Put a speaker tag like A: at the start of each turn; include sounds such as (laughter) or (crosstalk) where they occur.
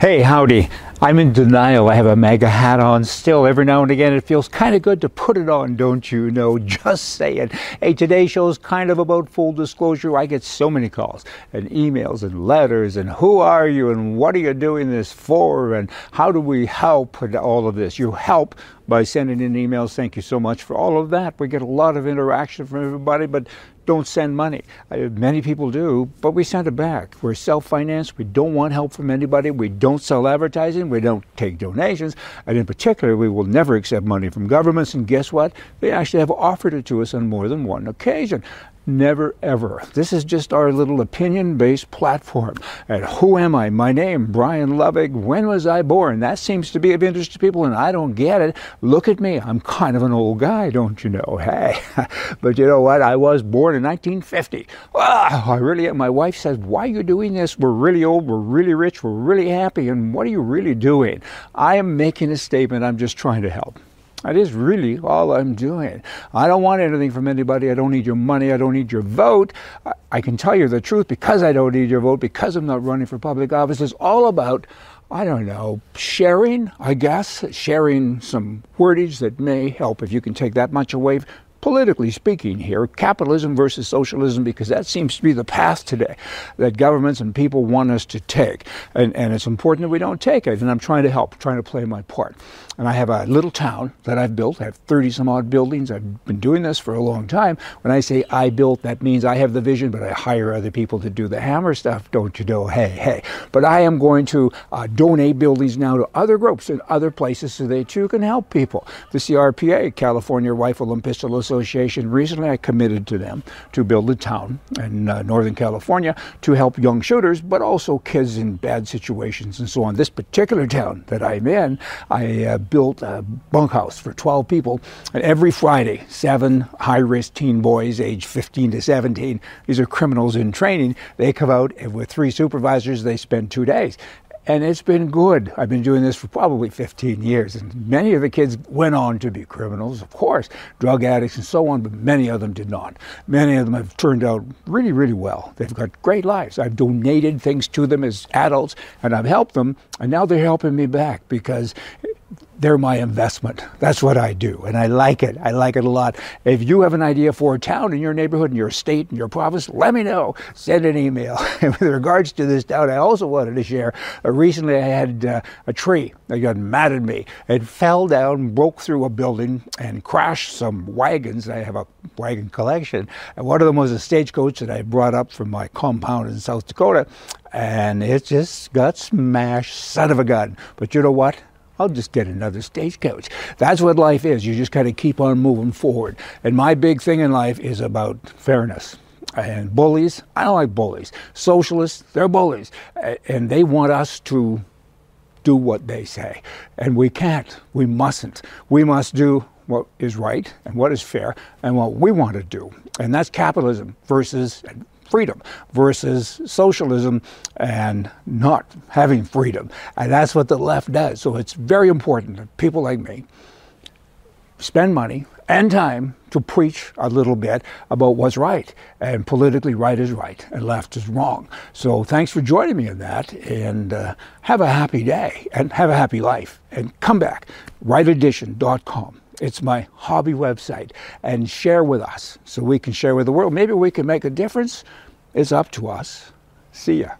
A: Hey, howdy. I'm in denial. I have a MAGA hat on still. Every now and again, it feels kind of good to put it on, don't you know? (laughs) Just saying. Hey, today's show is kind of about full disclosure. I get so many calls and emails and letters and who are you and what are you doing this for and how do we help with all of this? You help by sending in emails. Thank you so much for all of that. We get a lot of interaction from everybody, but don't send money. Uh, many people do, but we send it back. We're self financed. We don't want help from anybody. We don't sell advertising. We don't take donations. And in particular, we will never accept money from governments. And guess what? They actually have offered it to us on more than one occasion. Never ever. This is just our little opinion based platform. And who am I? My name, Brian Lovig. When was I born? That seems to be of interest to people, and I don't get it. Look at me. I'm kind of an old guy, don't you know? Hey. (laughs) but you know what? I was born in 1950. Ah, I really. My wife says, Why are you doing this? We're really old, we're really rich, we're really happy, and what are you really doing? I am making a statement. I'm just trying to help. That is really all I'm doing. I don't want anything from anybody. I don't need your money. I don't need your vote. I can tell you the truth because I don't need your vote, because I'm not running for public office. It's all about, I don't know, sharing, I guess, sharing some wordage that may help if you can take that much away politically speaking here, capitalism versus socialism, because that seems to be the path today that governments and people want us to take. And, and it's important that we don't take it. And I'm trying to help, trying to play my part. And I have a little town that I've built. I have 30 some odd buildings. I've been doing this for a long time. When I say I built, that means I have the vision, but I hire other people to do the hammer stuff, don't you know? Hey, hey. But I am going to uh, donate buildings now to other groups and other places so they too can help people. The CRPA, California Rifle and Pistol Association, recently I committed to them to build a town in uh, Northern California to help young shooters, but also kids in bad situations and so on. This particular town that I'm in, I uh, built a bunkhouse for 12 people. And every Friday, seven high risk teen boys, age 15 to 17, these are criminals in training, they come out and with three supervisors, they spend two days. And it's been good. I've been doing this for probably 15 years. And many of the kids went on to be criminals, of course, drug addicts and so on, but many of them did not. Many of them have turned out really, really well. They've got great lives. I've donated things to them as adults and I've helped them. And now they're helping me back because they're my investment. That's what I do, and I like it. I like it a lot. If you have an idea for a town in your neighborhood, in your state, in your province, let me know. Send an email. (laughs) With regards to this town, I also wanted to share. Uh, recently, I had uh, a tree that got mad at me. It fell down, broke through a building, and crashed some wagons. I have a wagon collection, and one of them was a stagecoach that I brought up from my compound in South Dakota, and it just got smashed. Son of a gun! But you know what? I'll just get another stagecoach. That's what life is. You just kind of keep on moving forward. And my big thing in life is about fairness. And bullies, I don't like bullies. Socialists, they're bullies. And they want us to do what they say. And we can't. We mustn't. We must do what is right and what is fair and what we want to do. And that's capitalism versus freedom versus socialism and not having freedom. And that's what the left does. So it's very important that people like me spend money and time to preach a little bit about what's right. And politically, right is right and left is wrong. So thanks for joining me in that. And uh, have a happy day and have a happy life. And come back, rightedition.com. It's my hobby website. And share with us so we can share with the world. Maybe we can make a difference. It's up to us. See ya.